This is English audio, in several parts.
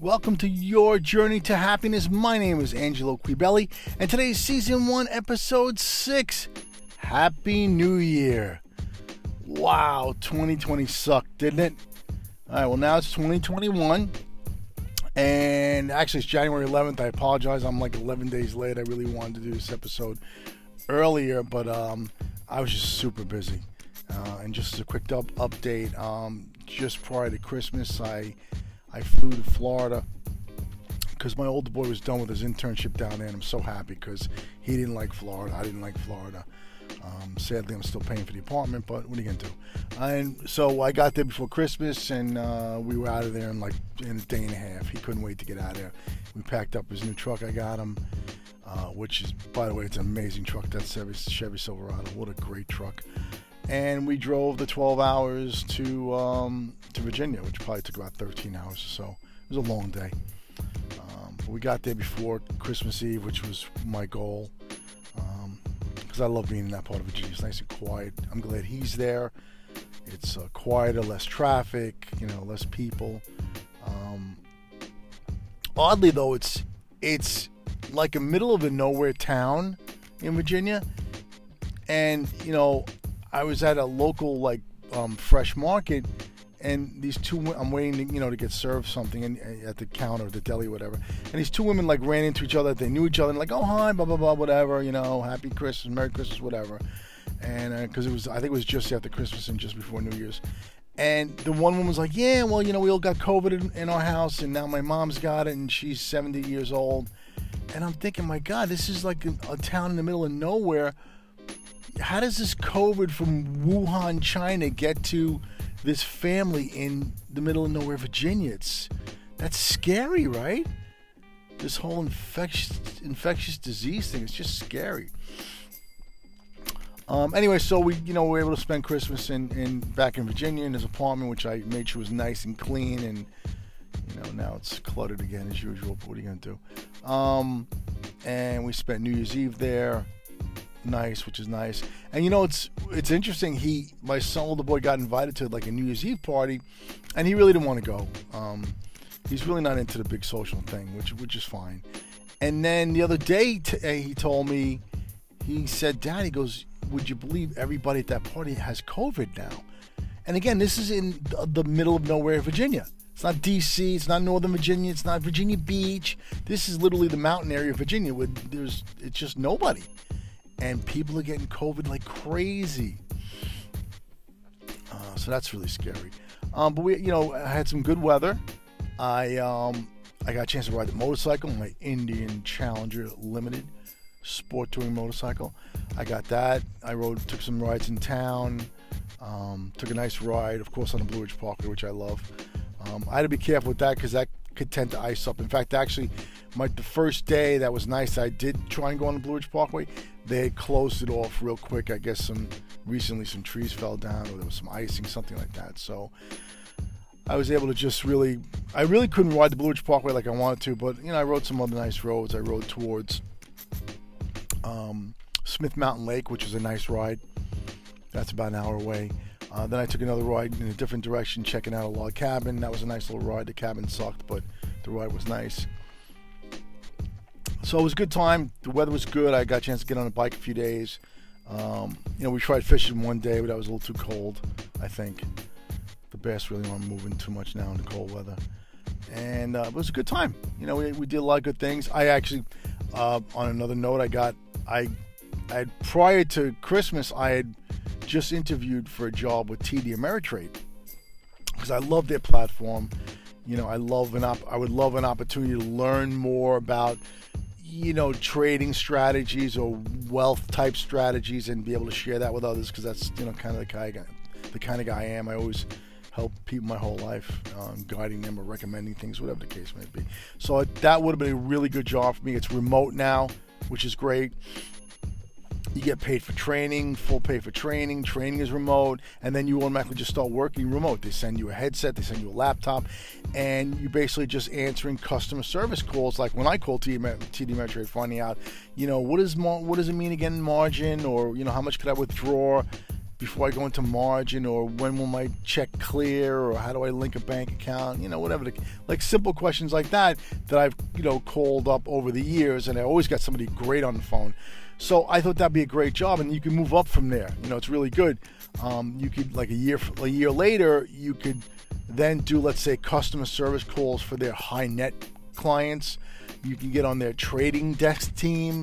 Welcome to your journey to happiness. My name is Angelo Quebelli, and today's season one, episode six. Happy New Year! Wow, 2020 sucked, didn't it? All right, well, now it's 2021, and actually, it's January 11th. I apologize. I'm like 11 days late. I really wanted to do this episode earlier, but um, I was just super busy. Uh, and just as a quick up- update, um, just prior to Christmas, I I flew to Florida because my older boy was done with his internship down there, and I'm so happy because he didn't like Florida. I didn't like Florida. Um, sadly, I'm still paying for the apartment, but what are you gonna do? And so I got there before Christmas, and uh, we were out of there in like in a day and a half. He couldn't wait to get out of there. We packed up his new truck. I got him, uh, which is, by the way, it's an amazing truck. That Chevy, Chevy Silverado. What a great truck! And we drove the 12 hours to um, to Virginia, which probably took about 13 hours or so. It was a long day. Um, but we got there before Christmas Eve, which was my goal. Because I love being in that part of Virginia. It's nice and quiet. I'm glad he's there. It's uh, quieter, less traffic, you know, less people. Um, oddly, though, it's it's like a middle of a nowhere town in Virginia. And, you know, I was at a local, like, um, fresh market and these two I'm waiting to, you know to get served something in, at the counter the deli whatever. And these two women like ran into each other. They knew each other and like oh hi blah blah blah whatever you know happy Christmas Merry Christmas whatever. And because uh, it was I think it was just after Christmas and just before New Year's. And the one woman was like yeah well you know we all got COVID in, in our house and now my mom's got it and she's 70 years old. And I'm thinking my God this is like a, a town in the middle of nowhere. How does this COVID from Wuhan China get to this family in the middle of nowhere, Virginia. It's that's scary, right? This whole infectious infectious disease thing is just scary. Um, anyway, so we, you know, we were able to spend Christmas in, in back in Virginia in his apartment, which I made sure was nice and clean, and you know now it's cluttered again as usual. But what are you gonna do? Um, and we spent New Year's Eve there nice, which is nice. And you know, it's it's interesting. He, my son, older boy, got invited to like a New Year's Eve party, and he really didn't want to go. Um, he's really not into the big social thing, which which is fine. And then the other day, t- uh, he told me, he said, "Dad," he goes, "Would you believe everybody at that party has COVID now?" And again, this is in the middle of nowhere, Virginia. It's not D.C. It's not Northern Virginia. It's not Virginia Beach. This is literally the mountain area of Virginia where there's it's just nobody and people are getting COVID like crazy. Uh, so that's really scary. Um, but we, you know, I had some good weather. I um, I got a chance to ride the motorcycle, my Indian Challenger Limited sport touring motorcycle. I got that. I rode, took some rides in town. Um, took a nice ride, of course, on the Blue Ridge Parkway, which I love. Um, I had to be careful with that because that tend to ice up. In fact, actually, my the first day that was nice. I did try and go on the Blue Ridge Parkway. They had closed it off real quick. I guess some recently some trees fell down or there was some icing, something like that. So I was able to just really, I really couldn't ride the Blue Ridge Parkway like I wanted to, but you know I rode some other nice roads. I rode towards um, Smith Mountain Lake, which was a nice ride. That's about an hour away. Uh, then I took another ride in a different direction, checking out a log cabin. That was a nice little ride. The cabin sucked, but the ride was nice. So it was a good time. The weather was good. I got a chance to get on a bike a few days. Um, you know, we tried fishing one day, but that was a little too cold. I think the bass really aren't moving too much now in the cold weather, and uh, it was a good time. You know, we, we did a lot of good things. I actually, uh, on another note, I got I, I had, prior to Christmas, I had just interviewed for a job with TD Ameritrade because I love their platform. You know, I love an op- I would love an opportunity to learn more about you know trading strategies or wealth type strategies and be able to share that with others because that's you know kind of the kind of guy, the kind of guy I am. I always help people my whole life, um, guiding them or recommending things, whatever the case may be. So that would have been a really good job for me. It's remote now, which is great. You get paid for training, full pay for training. Training is remote, and then you automatically just start working remote. They send you a headset, they send you a laptop, and you're basically just answering customer service calls. Like when I call TD Ameritrade, finding out, you know, what is what does it mean again margin, or you know, how much could I withdraw? before I go into margin, or when will my check clear, or how do I link a bank account, you know, whatever. The, like simple questions like that that I've you know called up over the years, and I always got somebody great on the phone. So I thought that'd be a great job, and you can move up from there. You know, it's really good. Um, you could like a year a year later, you could then do let's say customer service calls for their high net clients. You can get on their trading desk team. You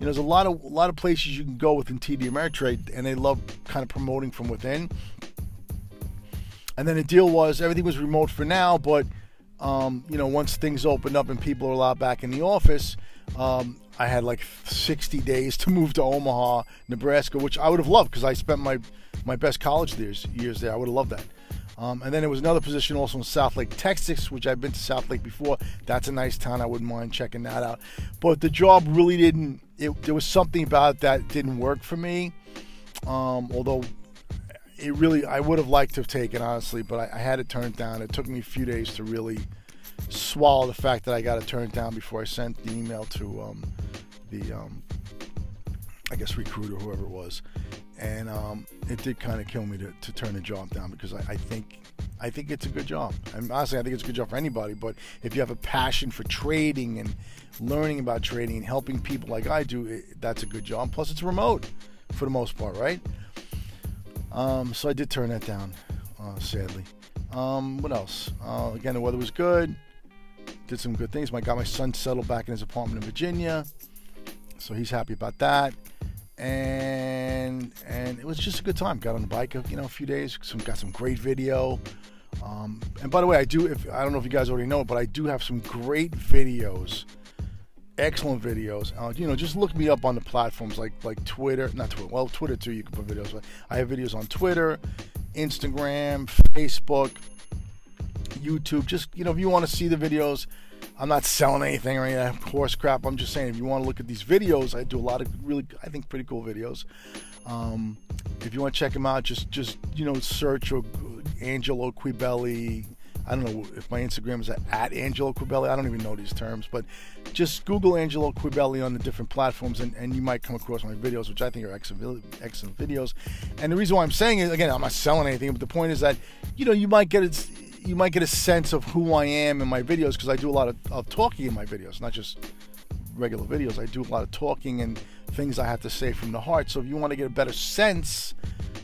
know, there's a lot of a lot of places you can go within TD Ameritrade, and they love kind of promoting from within. And then the deal was everything was remote for now, but um, you know, once things opened up and people are allowed back in the office, um, I had like 60 days to move to Omaha, Nebraska, which I would have loved because I spent my my best college years years there. I would have loved that. Um, and then there was another position also in Southlake, Texas, which I've been to Southlake before. That's a nice town. I wouldn't mind checking that out. But the job really didn't. It, there was something about it that didn't work for me. Um, although it really, I would have liked to have taken honestly, but I, I had it down. It took me a few days to really swallow the fact that I got to turn it down before I sent the email to um, the, um, I guess, recruiter, whoever it was. And um, it did kind of kill me to, to turn the job down because I, I think I think it's a good job. And honestly, I think it's a good job for anybody. But if you have a passion for trading and learning about trading and helping people like I do, it, that's a good job. Plus, it's remote for the most part, right? Um, so I did turn that down, uh, sadly. Um, what else? Uh, again, the weather was good did some good things. I got my son settled back in his apartment in Virginia, so he's happy about that. And and it was just a good time. Got on the bike, you know, a few days. Some got some great video. Um, and by the way, I do. If I don't know if you guys already know, but I do have some great videos, excellent videos. Uh, you know, just look me up on the platforms like like Twitter, not Twitter. Well, Twitter too. You can put videos. But I have videos on Twitter, Instagram, Facebook. YouTube. Just you know, if you want to see the videos, I'm not selling anything or any horse crap. I'm just saying if you want to look at these videos, I do a lot of really, I think, pretty cool videos. Um, if you want to check them out, just just you know, search or Angelo Quebelli. I don't know if my Instagram is at Angelo Quebelli. I don't even know these terms, but just Google Angelo Quebelli on the different platforms, and, and you might come across my videos, which I think are excellent, excellent videos. And the reason why I'm saying it again, I'm not selling anything, but the point is that you know you might get it you might get a sense of who I am in my videos because I do a lot of, of talking in my videos, not just regular videos. I do a lot of talking and things I have to say from the heart. So if you want to get a better sense,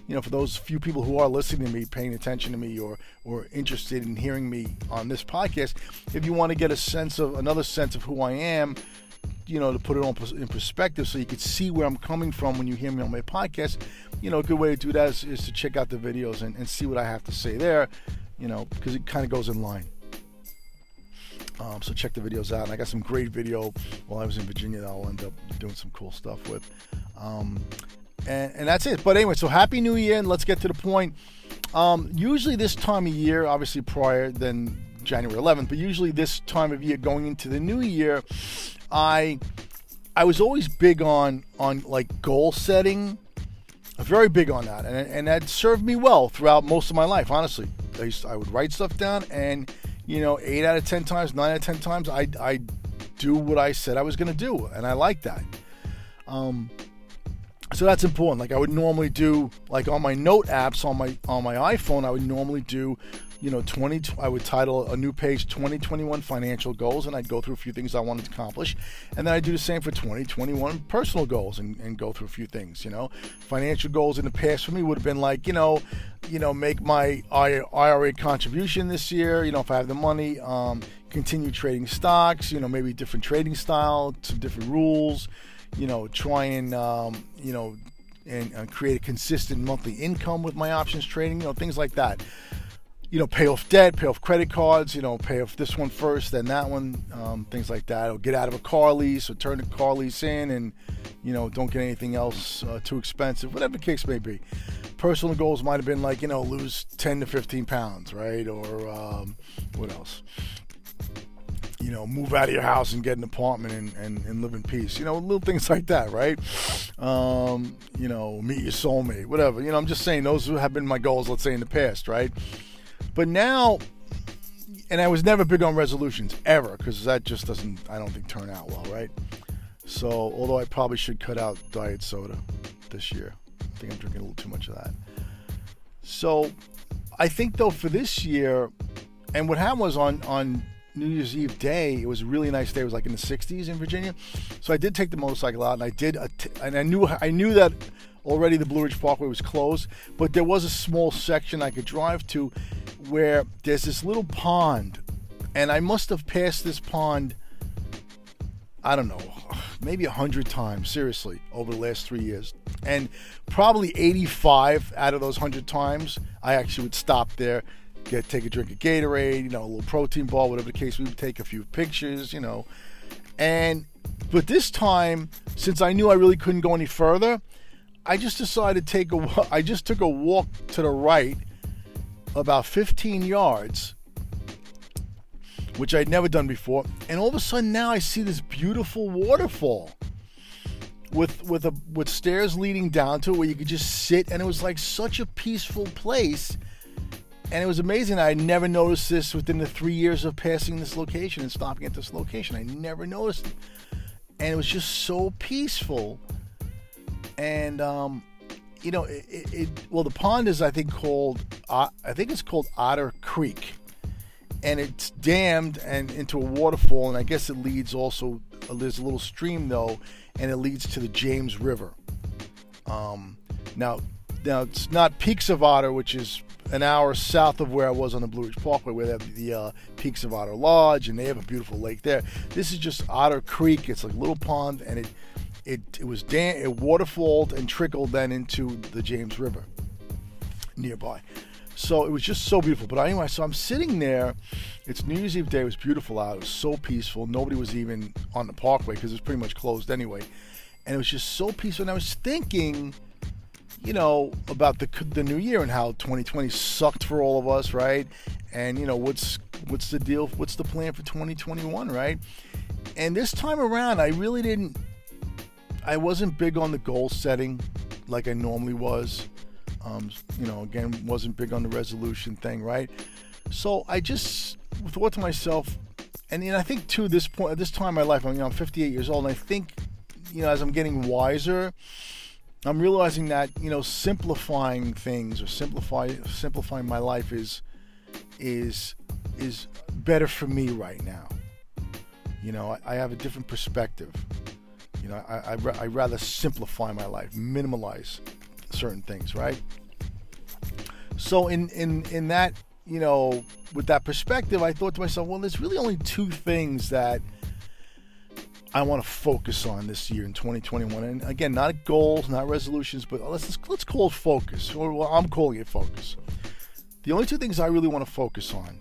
you know, for those few people who are listening to me, paying attention to me, or or interested in hearing me on this podcast, if you want to get a sense of another sense of who I am, you know, to put it on in perspective, so you can see where I'm coming from when you hear me on my podcast, you know, a good way to do that is, is to check out the videos and, and see what I have to say there you know, because it kind of goes in line. Um, so check the videos out. And I got some great video while I was in Virginia that I'll end up doing some cool stuff with. Um, and, and, that's it. But anyway, so happy New Year, and let's get to the point. Um, usually this time of year, obviously prior than January 11th, but usually this time of year going into the new year, I I was always big on on like goal setting. Very big on that, and and that served me well throughout most of my life, honestly. I, used, I would write stuff down, and you know, eight out of ten times, nine out of ten times, I I do what I said I was going to do, and I like that. Um, so that's important. Like I would normally do, like on my note apps on my on my iPhone, I would normally do you know 20 i would title a new page 2021 financial goals and i'd go through a few things i wanted to accomplish and then i do the same for 2021 personal goals and, and go through a few things you know financial goals in the past for me would have been like you know you know make my ira contribution this year you know if i have the money um, continue trading stocks you know maybe different trading style some different rules you know try and um, you know and uh, create a consistent monthly income with my options trading you know things like that you know, pay off debt, pay off credit cards, you know, pay off this one first, then that one, um, things like that. Or get out of a car lease or turn the car lease in and, you know, don't get anything else uh, too expensive, whatever the case may be. Personal goals might have been like, you know, lose 10 to 15 pounds, right? Or um, what else? You know, move out of your house and get an apartment and, and, and live in peace. You know, little things like that, right? Um, you know, meet your soulmate, whatever. You know, I'm just saying those have been my goals, let's say, in the past, right? But now, and I was never big on resolutions ever because that just doesn't, I don't think, turn out well, right? So, although I probably should cut out diet soda this year, I think I'm drinking a little too much of that. So I think though for this year, and what happened was on on New Year's Eve day, it was a really nice day. It was like in the 60s in Virginia. So I did take the motorcycle out, and I did, and I knew I knew that already the Blue Ridge Parkway was closed, but there was a small section I could drive to where there's this little pond, and I must have passed this pond. I don't know, maybe a hundred times, seriously, over the last three years. And probably 85 out of those hundred times, I actually would stop there, get take a drink of Gatorade, you know, a little protein ball, whatever the case. We would take a few pictures, you know. And but this time, since I knew I really couldn't go any further, I just decided to take a. I just took a walk to the right, about 15 yards, which I'd never done before, and all of a sudden now I see this beautiful waterfall with with a with stairs leading down to it where you could just sit and it was like such a peaceful place and it was amazing i never noticed this within the three years of passing this location and stopping at this location. I never noticed it. And it was just so peaceful. And um you know it, it, well the pond is i think called uh, i think it's called otter creek. And it's dammed and into a waterfall and i guess it leads also there's a little stream though and it leads to the James River. Um, now, now it's not Peaks of Otter, which is an hour south of where I was on the Blue Ridge Parkway, where they have the uh, Peaks of Otter Lodge, and they have a beautiful lake there. This is just Otter Creek. It's like a little pond, and it it, it was dam- it waterfalled and trickled then into the James River nearby. So it was just so beautiful. But anyway, so I'm sitting there. It's New Year's Eve day. It was beautiful out. It was so peaceful. Nobody was even on the parkway because it was pretty much closed anyway. And it was just so peaceful. And I was thinking, you know, about the the new year and how 2020 sucked for all of us, right? And you know, what's what's the deal? What's the plan for 2021, right? And this time around, I really didn't. I wasn't big on the goal setting like I normally was. Um, you know, again, wasn't big on the resolution thing, right? So I just thought to myself, and know, I think too this point at this time in my life, I'm, you know, I'm 58 years old, and I think, you know, as I'm getting wiser, I'm realizing that you know, simplifying things or simplify simplifying my life is is is better for me right now. You know, I, I have a different perspective. You know, I, I, I rather simplify my life, minimalize certain things, right? So in in in that you know with that perspective, I thought to myself, well, there's really only two things that I want to focus on this year in 2021. And again, not goals, not resolutions, but let's let's call it focus, or well, I'm calling it focus. The only two things I really want to focus on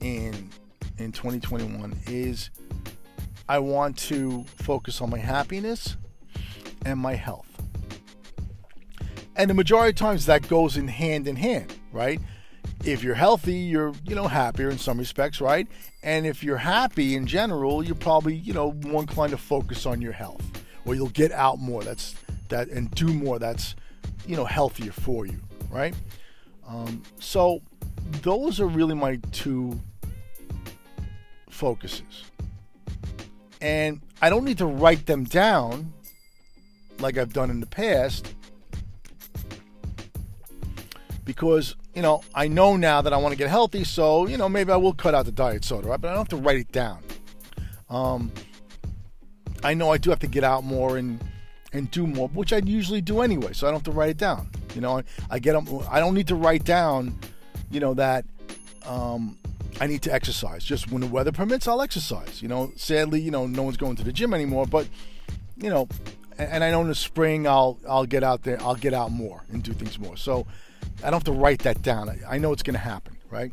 in in 2021 is I want to focus on my happiness and my health. And the majority of times that goes in hand in hand, right? If you're healthy, you're, you know, happier in some respects, right? And if you're happy in general, you're probably, you know, more inclined to focus on your health. Or you'll get out more. That's that and do more. That's, you know, healthier for you, right? Um, so those are really my two focuses. And I don't need to write them down like I've done in the past because you know I know now that I want to get healthy, so you know maybe I will cut out the diet soda, right? But I don't have to write it down. Um, I know I do have to get out more and and do more, which I usually do anyway, so I don't have to write it down. You know, I, I get I don't need to write down, you know that. Um, I need to exercise. Just when the weather permits, I'll exercise. You know, sadly, you know, no one's going to the gym anymore, but you know, and I know in the spring I'll I'll get out there, I'll get out more and do things more. So I don't have to write that down. I, I know it's going to happen, right?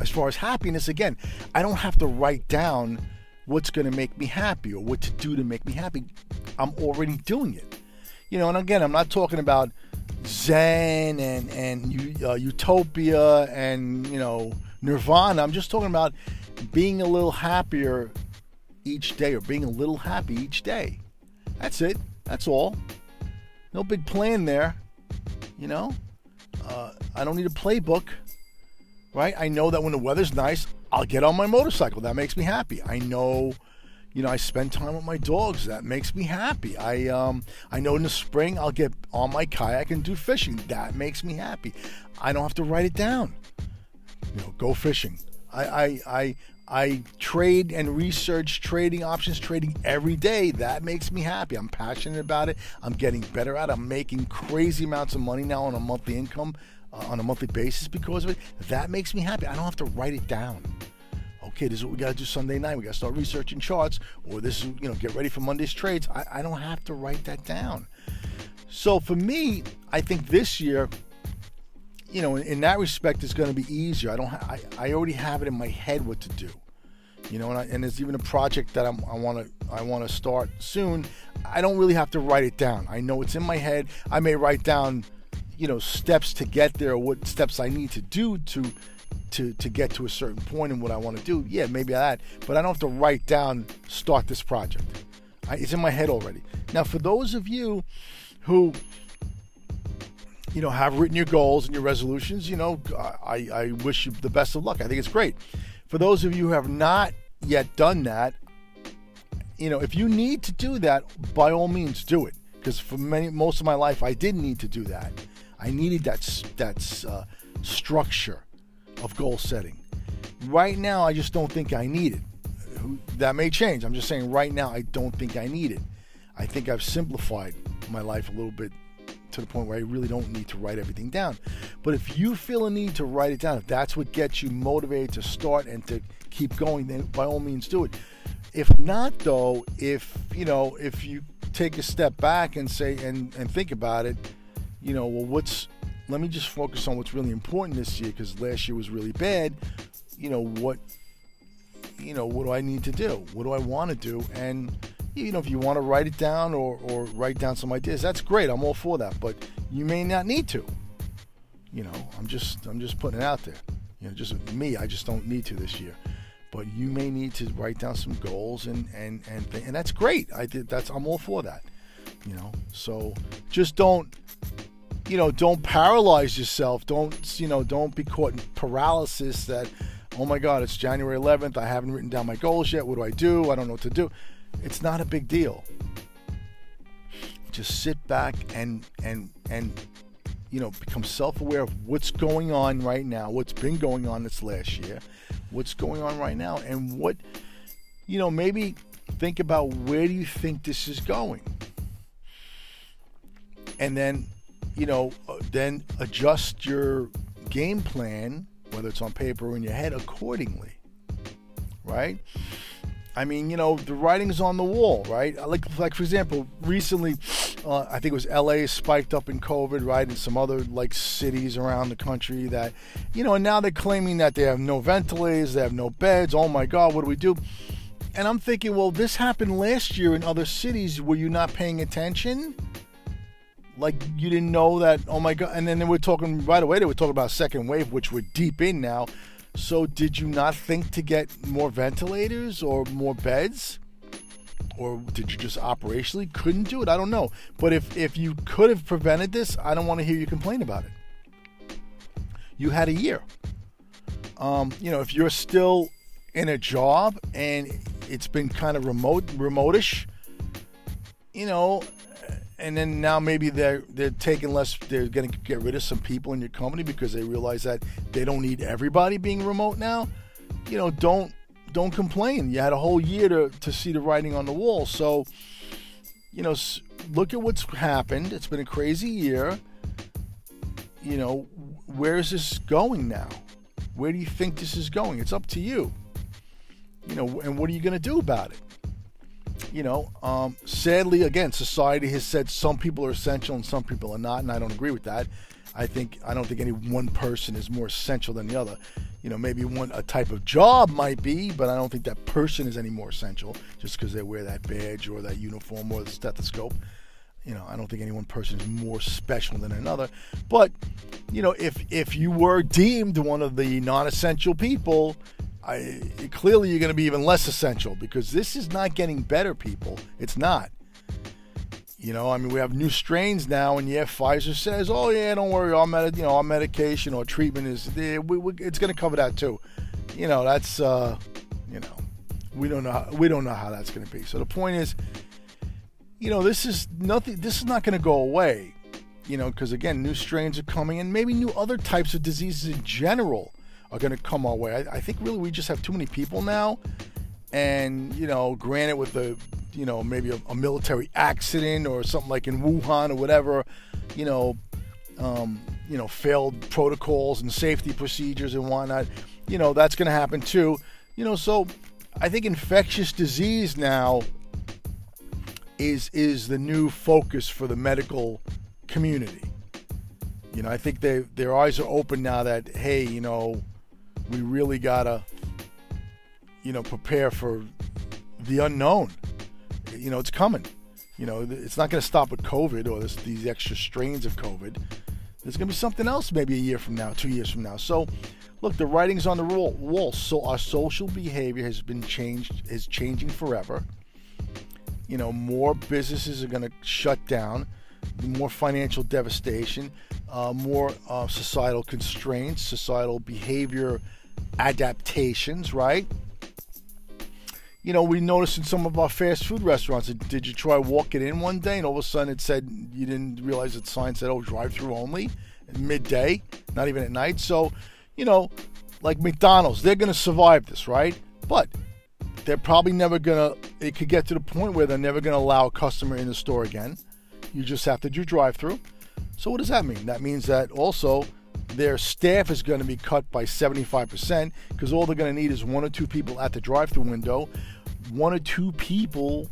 As far as happiness, again, I don't have to write down what's going to make me happy or what to do to make me happy. I'm already doing it. You know, and again, I'm not talking about Zen and and uh, utopia and you know nirvana. I'm just talking about being a little happier each day or being a little happy each day. That's it. That's all. No big plan there. You know, uh, I don't need a playbook, right? I know that when the weather's nice, I'll get on my motorcycle. That makes me happy. I know, you know, I spend time with my dogs. That makes me happy. I um, I know in the spring I'll get on my kayak and do fishing. That makes me happy. I don't have to write it down. You know, go fishing. I I I, I trade and research trading options trading every day. That makes me happy. I'm passionate about it. I'm getting better at it. I'm making crazy amounts of money now on a monthly income, uh, on a monthly basis because of it. That makes me happy. I don't have to write it down okay, this is what we got to do Sunday night. We got to start researching charts, or this is, you know, get ready for Monday's trades. I, I don't have to write that down. So for me, I think this year, you know, in, in that respect, it's going to be easier. I don't, ha- I, I already have it in my head what to do. You know, and, I, and there's even a project that I'm, I want to I want to start soon. I don't really have to write it down. I know it's in my head. I may write down, you know, steps to get there, what steps I need to do to to to get to a certain point in what I want to do, yeah, maybe that. But I don't have to write down start this project. I, it's in my head already. Now, for those of you who you know have written your goals and your resolutions, you know, I, I wish you the best of luck. I think it's great. For those of you who have not yet done that, you know, if you need to do that, by all means do it. Because for many most of my life, I didn't need to do that. I needed that that uh, structure of goal setting. Right now, I just don't think I need it. That may change. I'm just saying right now, I don't think I need it. I think I've simplified my life a little bit to the point where I really don't need to write everything down. But if you feel a need to write it down, if that's what gets you motivated to start and to keep going, then by all means do it. If not, though, if you know, if you take a step back and say and, and think about it, you know, well, what's let me just focus on what's really important this year because last year was really bad. You know what? You know what do I need to do? What do I want to do? And you know if you want to write it down or or write down some ideas, that's great. I'm all for that. But you may not need to. You know, I'm just I'm just putting it out there. You know, just me. I just don't need to this year. But you may need to write down some goals and and and th- and that's great. I did that's I'm all for that. You know, so just don't you know, don't paralyze yourself. Don't, you know, don't be caught in paralysis that, oh my God, it's January 11th. I haven't written down my goals yet. What do I do? I don't know what to do. It's not a big deal. Just sit back and, and, and, you know, become self aware of what's going on right now, what's been going on this last year, what's going on right now, and what, you know, maybe think about where do you think this is going? And then you know, uh, then adjust your game plan, whether it's on paper or in your head, accordingly. Right? I mean, you know, the writing's on the wall, right? Like, like for example, recently, uh, I think it was L.A. spiked up in COVID, right, and some other like cities around the country that, you know, and now they're claiming that they have no ventilators, they have no beds. Oh my God, what do we do? And I'm thinking, well, this happened last year in other cities. Were you not paying attention? like you didn't know that oh my god and then they were talking right away they were talking about second wave which we're deep in now so did you not think to get more ventilators or more beds? Or did you just operationally couldn't do it? I don't know. But if if you could have prevented this i don't want to hear you complain about it. You had a year. Um, you know if you're still in a job and it's been kind of remote remotish you know and then now maybe they're they're taking less. They're going to get rid of some people in your company because they realize that they don't need everybody being remote now. You know, don't don't complain. You had a whole year to to see the writing on the wall. So, you know, look at what's happened. It's been a crazy year. You know, where is this going now? Where do you think this is going? It's up to you. You know, and what are you going to do about it? You know, um, sadly, again, society has said some people are essential and some people are not, and I don't agree with that. I think I don't think any one person is more essential than the other. You know, maybe one a type of job might be, but I don't think that person is any more essential just because they wear that badge or that uniform or the stethoscope. You know, I don't think any one person is more special than another. But you know, if if you were deemed one of the non-essential people, I, clearly you're going to be even less essential because this is not getting better, people. It's not. You know, I mean, we have new strains now, and yeah, Pfizer says, "Oh yeah, don't worry, our med- you know, our medication or treatment is we, we, it's going to cover that too." You know, that's uh, you know, we don't know. How, we don't know how that's going to be. So the point is, you know, this is nothing. This is not going to go away. You know, because again, new strains are coming, and maybe new other types of diseases in general are going to come our way. I, I think really we just have too many people now, and you know, granted with the you know maybe a, a military accident or something like in Wuhan or whatever, you know, um, you know, failed protocols and safety procedures and whatnot. You know, that's going to happen too. You know, so I think infectious disease now is is the new focus for the medical community. You know, I think they their eyes are open now that hey, you know, we really gotta, you know, prepare for the unknown. You know, it's coming. You know, it's not going to stop with COVID or this, these extra strains of COVID. There's going to be something else maybe a year from now, two years from now. So, look, the writing's on the wall. So our social behavior has been changed, is changing forever. You know, more businesses are going to shut down, more financial devastation, uh, more uh, societal constraints, societal behavior adaptations, right? You know, we noticed in some of our fast food restaurants, did you try walking in one day and all of a sudden it said you didn't realize that sign said, oh, drive through only midday, not even at night. So, you know, like McDonald's, they're going to survive this, right? But they're probably never going to, it could get to the point where they're never going to allow a customer in the store again. You just have to do drive through. So, what does that mean? That means that also their staff is going to be cut by 75% because all they're going to need is one or two people at the drive through window, one or two people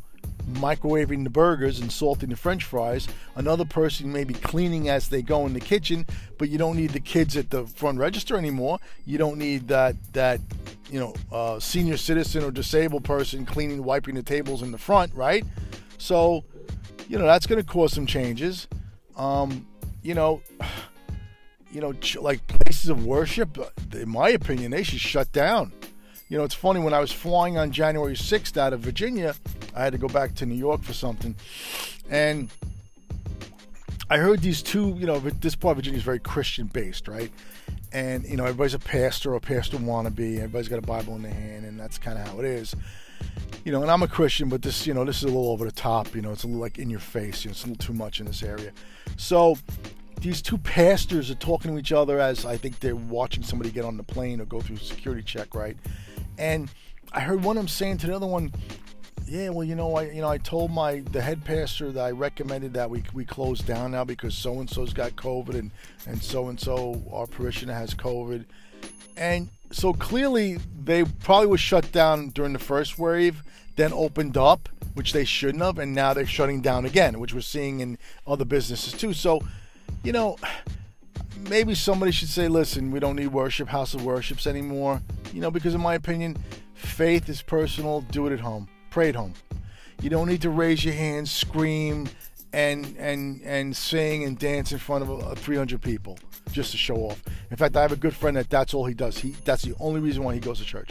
microwaving the burgers and salting the french fries. Another person may be cleaning as they go in the kitchen, but you don't need the kids at the front register anymore. You don't need that that you know uh, senior citizen or disabled person cleaning, wiping the tables in the front, right? So, you know that's going to cause some changes. Um, you know you know, like places of worship, uh, in my opinion, they should shut down. You know, it's funny when I was flying on January 6th out of Virginia, I had to go back to New York for something, and I heard these two. You know, this part of Virginia is very Christian based, right? And you know, everybody's a pastor or pastor wannabe. Everybody's got a Bible in their hand, and that's kind of how it is. You know, and I'm a Christian, but this, you know, this is a little over the top. You know, it's a little like in your face. You know, it's a little too much in this area. So these two pastors are talking to each other as I think they're watching somebody get on the plane or go through security check, right? And I heard one of them saying to the other one, "Yeah, well, you know, I you know I told my the head pastor that I recommended that we we close down now because so and so's got COVID and and so and so our parishioner has COVID, and so clearly they probably was shut down during the first wave, then opened up, which they shouldn't have, and now they're shutting down again, which we're seeing in other businesses too. So." you know, maybe somebody should say, listen, we don't need worship, house of worships anymore. You know, because in my opinion, faith is personal. Do it at home. Pray at home. You don't need to raise your hands, scream, and and and sing and dance in front of uh, 300 people just to show off. In fact, I have a good friend that that's all he does. He that's the only reason why he goes to church.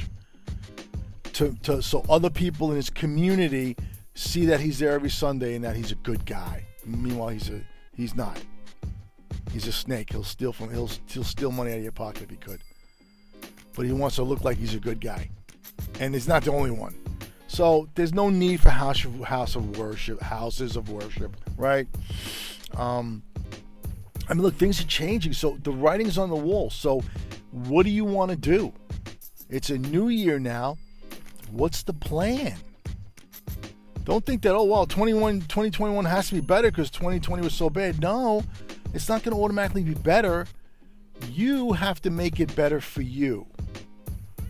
To, to so other people in his community see that he's there every Sunday and that he's a good guy. Meanwhile, he's a he's not. He's a snake. He'll steal from he'll, he'll steal money out of your pocket if he could. But he wants to look like he's a good guy. And he's not the only one. So there's no need for house of, house of worship, houses of worship, right? Um, I mean, look, things are changing. So the writing's on the wall. So what do you want to do? It's a new year now. What's the plan? Don't think that, oh, well, 21, 2021 has to be better because 2020 was so bad. No, it's not going to automatically be better. You have to make it better for you.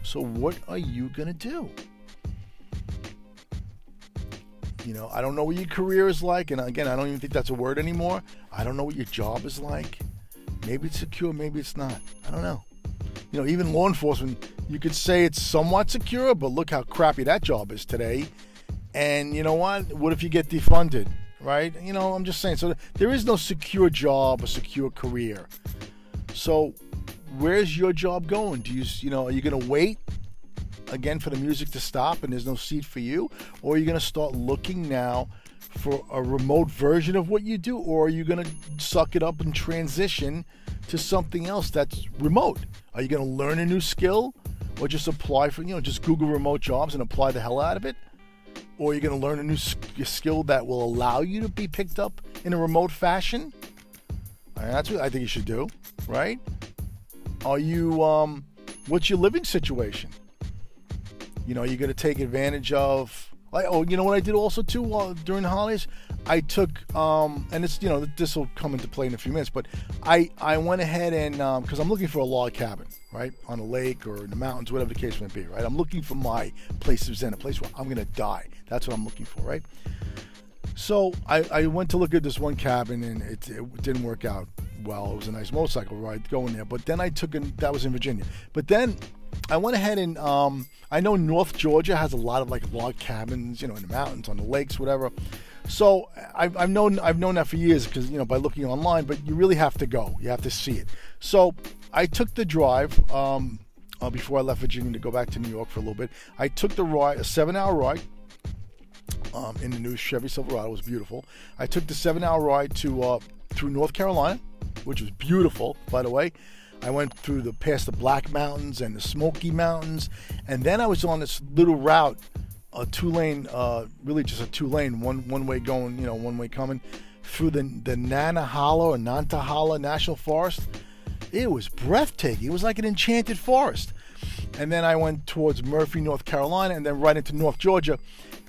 So, what are you going to do? You know, I don't know what your career is like. And again, I don't even think that's a word anymore. I don't know what your job is like. Maybe it's secure, maybe it's not. I don't know. You know, even law enforcement, you could say it's somewhat secure, but look how crappy that job is today. And you know what? What if you get defunded? right? You know, I'm just saying. So there is no secure job, a secure career. So where's your job going? Do you, you know, are you going to wait again for the music to stop and there's no seat for you, or are you going to start looking now? For a remote version of what you do, or are you going to suck it up and transition to something else that's remote? Are you going to learn a new skill? or just apply for, you know, just Google remote jobs and apply the hell out of it? Or are you're going to learn a new skill that will allow you to be picked up in a remote fashion? that's what I think you should do, right? Are you, um, what's your living situation? You know, you're going to take advantage of like, oh, you know what I did also too uh, during the holidays? I took, um, and it's you know this will come into play in a few minutes, but I I went ahead and because um, I'm looking for a log cabin, right, on a lake or in the mountains, whatever the case may be, right. I'm looking for my place of zen, a place where I'm gonna die. That's what I'm looking for, right. So I, I went to look at this one cabin and it, it didn't work out well. It was a nice motorcycle ride going there, but then I took in that was in Virginia. But then I went ahead and um, I know North Georgia has a lot of like log cabins, you know, in the mountains, on the lakes, whatever. So I've, I've known I've known that for years because you know by looking online, but you really have to go. You have to see it. So I took the drive um, uh, before I left Virginia to go back to New York for a little bit. I took the ride, a seven-hour ride. Um, in the new Chevy Silverado it was beautiful. I took the seven-hour ride to uh, through North Carolina, which was beautiful, by the way. I went through the past the Black Mountains and the Smoky Mountains, and then I was on this little route, a two lane, uh, really just a two lane, one one way going, you know, one way coming through the the Nantahala or Nantahala National Forest. It was breathtaking. It was like an enchanted forest. And then I went towards Murphy, North Carolina, and then right into North Georgia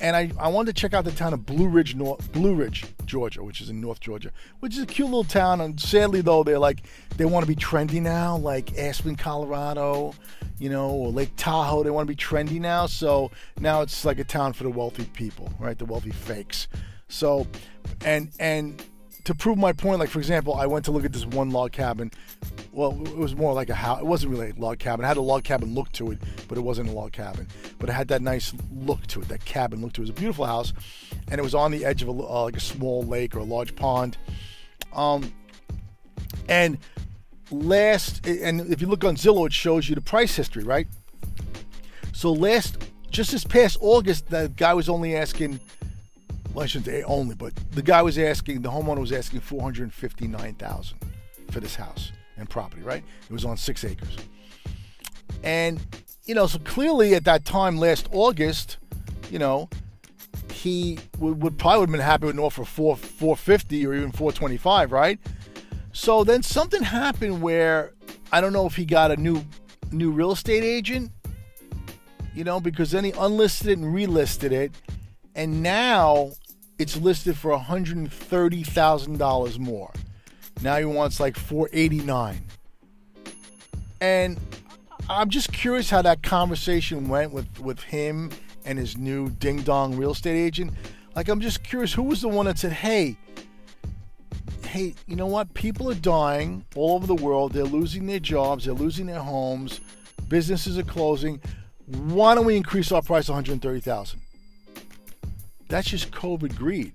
and I, I wanted to check out the town of Blue Ridge, North, Blue Ridge, Georgia, which is in North Georgia, which is a cute little town. And sadly, though, they're like they want to be trendy now, like Aspen, Colorado, you know, or Lake Tahoe. They want to be trendy now, so now it's like a town for the wealthy people, right? The wealthy fakes. So, and and to prove my point, like for example, I went to look at this one log cabin. Well, it was more like a house. It wasn't really a log cabin. It had a log cabin look to it, but it wasn't a log cabin. But it had that nice look to it, that cabin look to it. It was a beautiful house, and it was on the edge of a, uh, like a small lake or a large pond. Um, and last, and if you look on Zillow, it shows you the price history, right? So last, just this past August, the guy was only asking well, I shouldn't say only, but the guy was asking, the homeowner was asking 459000 for this house and property, right? It was on six acres. And, you know, so clearly at that time last August, you know, he would, would probably would have been happy with an offer for 450 or even 425, right? So then something happened where I don't know if he got a new new real estate agent, you know, because then he unlisted it and relisted it. And now it's listed for $130,000 more. Now he wants like 489. And I'm just curious how that conversation went with with him and his new ding dong real estate agent. Like I'm just curious who was the one that said, "Hey, hey, you know what? People are dying all over the world. They're losing their jobs, they're losing their homes, businesses are closing. Why don't we increase our price 130,000?" That's just COVID greed.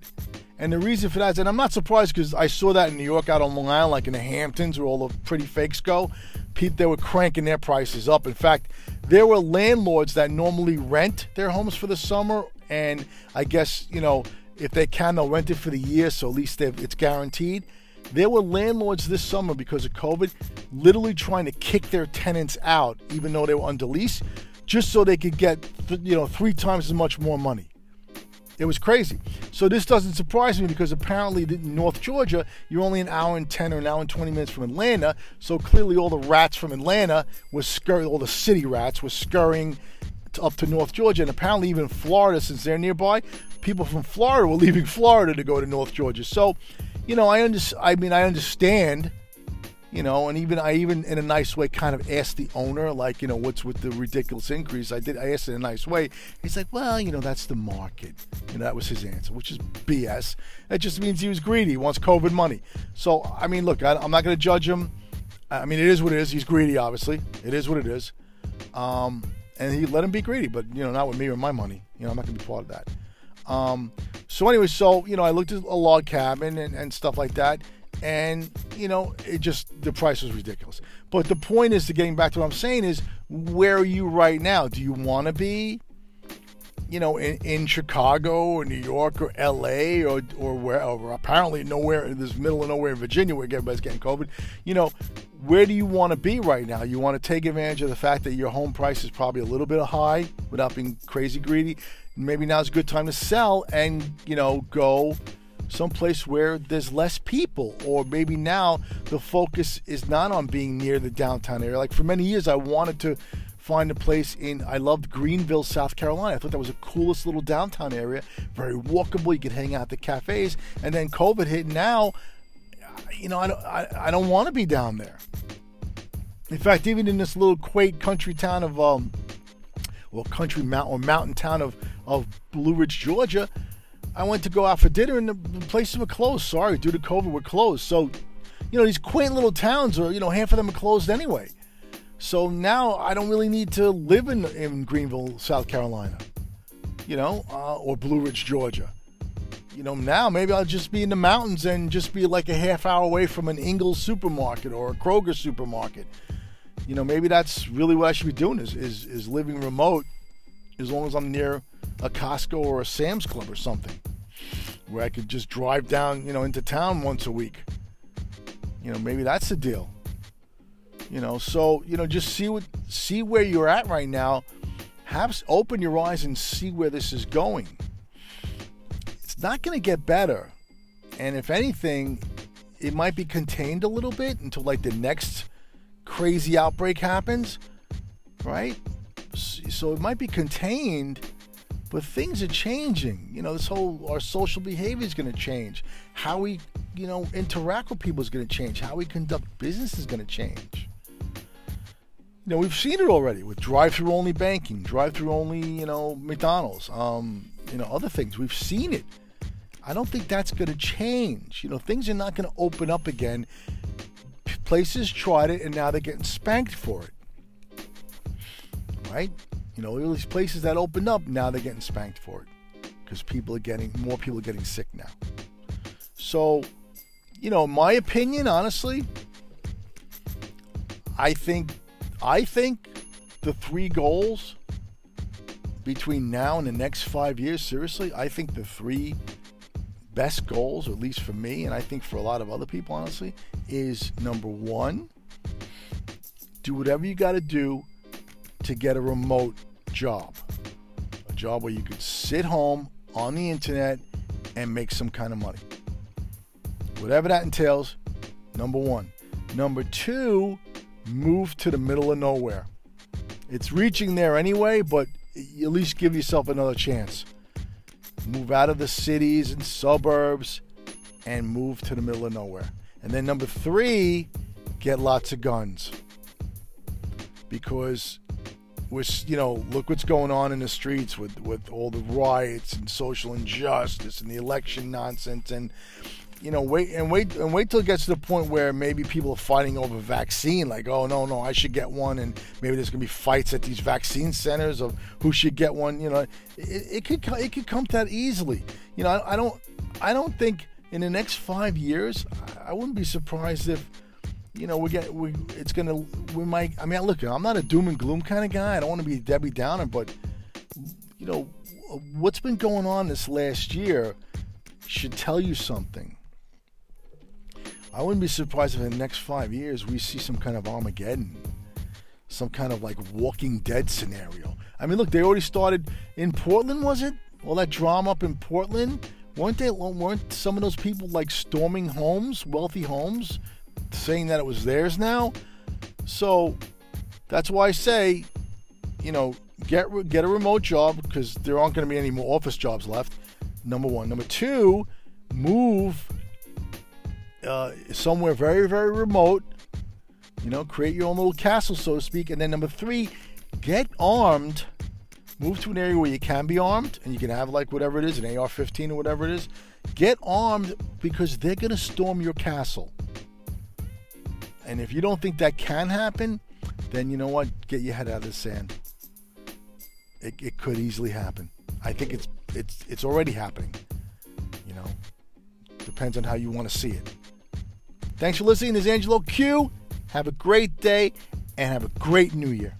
And the reason for that is, and I'm not surprised because I saw that in New York, out on Long Island, like in the Hamptons, where all the pretty fakes go. People, they were cranking their prices up. In fact, there were landlords that normally rent their homes for the summer, and I guess you know if they can, they'll rent it for the year, so at least it's guaranteed. There were landlords this summer because of COVID, literally trying to kick their tenants out, even though they were under lease, just so they could get you know three times as much more money. It was crazy. So this doesn't surprise me because apparently in North Georgia, you're only an hour and 10 or an hour and 20 minutes from Atlanta. So clearly all the rats from Atlanta was scurrying, all the city rats were scurrying up to North Georgia. And apparently even Florida, since they're nearby, people from Florida were leaving Florida to go to North Georgia. So, you know, I, under, I mean, I understand you know, and even I even in a nice way kind of asked the owner, like, you know, what's with the ridiculous increase? I did. I asked in a nice way. He's like, well, you know, that's the market. You know, that was his answer, which is BS. That just means he was greedy. He wants COVID money. So, I mean, look, I, am not going to judge him. I mean, it is what it is. He's greedy, obviously. It is what it is. Um, and he let him be greedy, but you know, not with me or my money. You know, I'm not going to be part of that. Um, so anyway, so you know, I looked at a log cabin and, and stuff like that and you know it just the price was ridiculous but the point is to getting back to what i'm saying is where are you right now do you want to be you know, in, in Chicago or New York or L.A. or or where, or apparently nowhere in this middle of nowhere in Virginia where everybody's getting COVID. You know, where do you want to be right now? You want to take advantage of the fact that your home price is probably a little bit high without being crazy greedy. Maybe now's a good time to sell and you know go someplace where there's less people or maybe now the focus is not on being near the downtown area like for many years i wanted to find a place in I loved Greenville, South Carolina. I thought that was the coolest little downtown area, very walkable. You could hang out at the cafes. And then COVID hit. Now, you know, I don't, I, I don't want to be down there. In fact, even in this little quaint country town of um, well, country mountain or mountain town of of Blue Ridge, Georgia, I went to go out for dinner and the places were closed. Sorry, due to COVID, we're closed. So, you know, these quaint little towns are, you know, half of them are closed anyway. So now I don't really need to live in, in Greenville, South Carolina, you know, uh, or Blue Ridge, Georgia. You know, now maybe I'll just be in the mountains and just be like a half hour away from an Ingles supermarket or a Kroger supermarket. You know, maybe that's really what I should be doing is, is, is living remote as long as I'm near a Costco or a Sam's Club or something where I could just drive down, you know, into town once a week. You know, maybe that's the deal. You know, so you know, just see what see where you're at right now. Have open your eyes and see where this is going. It's not going to get better, and if anything, it might be contained a little bit until like the next crazy outbreak happens, right? So it might be contained, but things are changing. You know, this whole our social behavior is going to change. How we, you know, interact with people is going to change. How we conduct business is going to change you know, we've seen it already with drive-through only banking, drive-through only, you know, McDonald's, um, you know, other things. We've seen it. I don't think that's going to change. You know, things are not going to open up again. Places tried it and now they're getting spanked for it. Right? You know, all these places that opened up, now they're getting spanked for it because people are getting more people are getting sick now. So, you know, my opinion, honestly, I think I think the three goals between now and the next five years, seriously, I think the three best goals, at least for me, and I think for a lot of other people, honestly, is number one, do whatever you got to do to get a remote job. A job where you could sit home on the internet and make some kind of money. Whatever that entails, number one. Number two, move to the middle of nowhere. It's reaching there anyway, but at least give yourself another chance. Move out of the cities and suburbs and move to the middle of nowhere. And then number three, get lots of guns. Because we're, you know, look what's going on in the streets with, with all the riots and social injustice and the election nonsense and you know, wait and wait and wait till it gets to the point where maybe people are fighting over vaccine. Like, oh no, no, I should get one, and maybe there's gonna be fights at these vaccine centers of who should get one. You know, it, it could it could come that easily. You know, I, I don't I don't think in the next five years I wouldn't be surprised if you know we get we it's gonna we might. I mean, look, I'm not a doom and gloom kind of guy. I don't want to be Debbie Downer, but you know what's been going on this last year should tell you something I wouldn't be surprised if in the next five years we see some kind of Armageddon, some kind of like Walking Dead scenario. I mean, look, they already started in Portland, was it? All that drama up in Portland, weren't they? Weren't some of those people like storming homes, wealthy homes, saying that it was theirs now? So that's why I say, you know, get get a remote job because there aren't going to be any more office jobs left. Number one. Number two, move uh, somewhere very, very remote. You know, create your own little castle, so to speak. And then number three, get armed. Move to an area where you can be armed and you can have like whatever it is, an AR-15 or whatever it is. Get armed because they're gonna storm your castle. And if you don't think that can happen, then you know what? Get your head out of the sand. It, it could easily happen. I think it's it's it's already happening. You know, depends on how you want to see it. Thanks for listening. This is Angelo Q. Have a great day and have a great new year.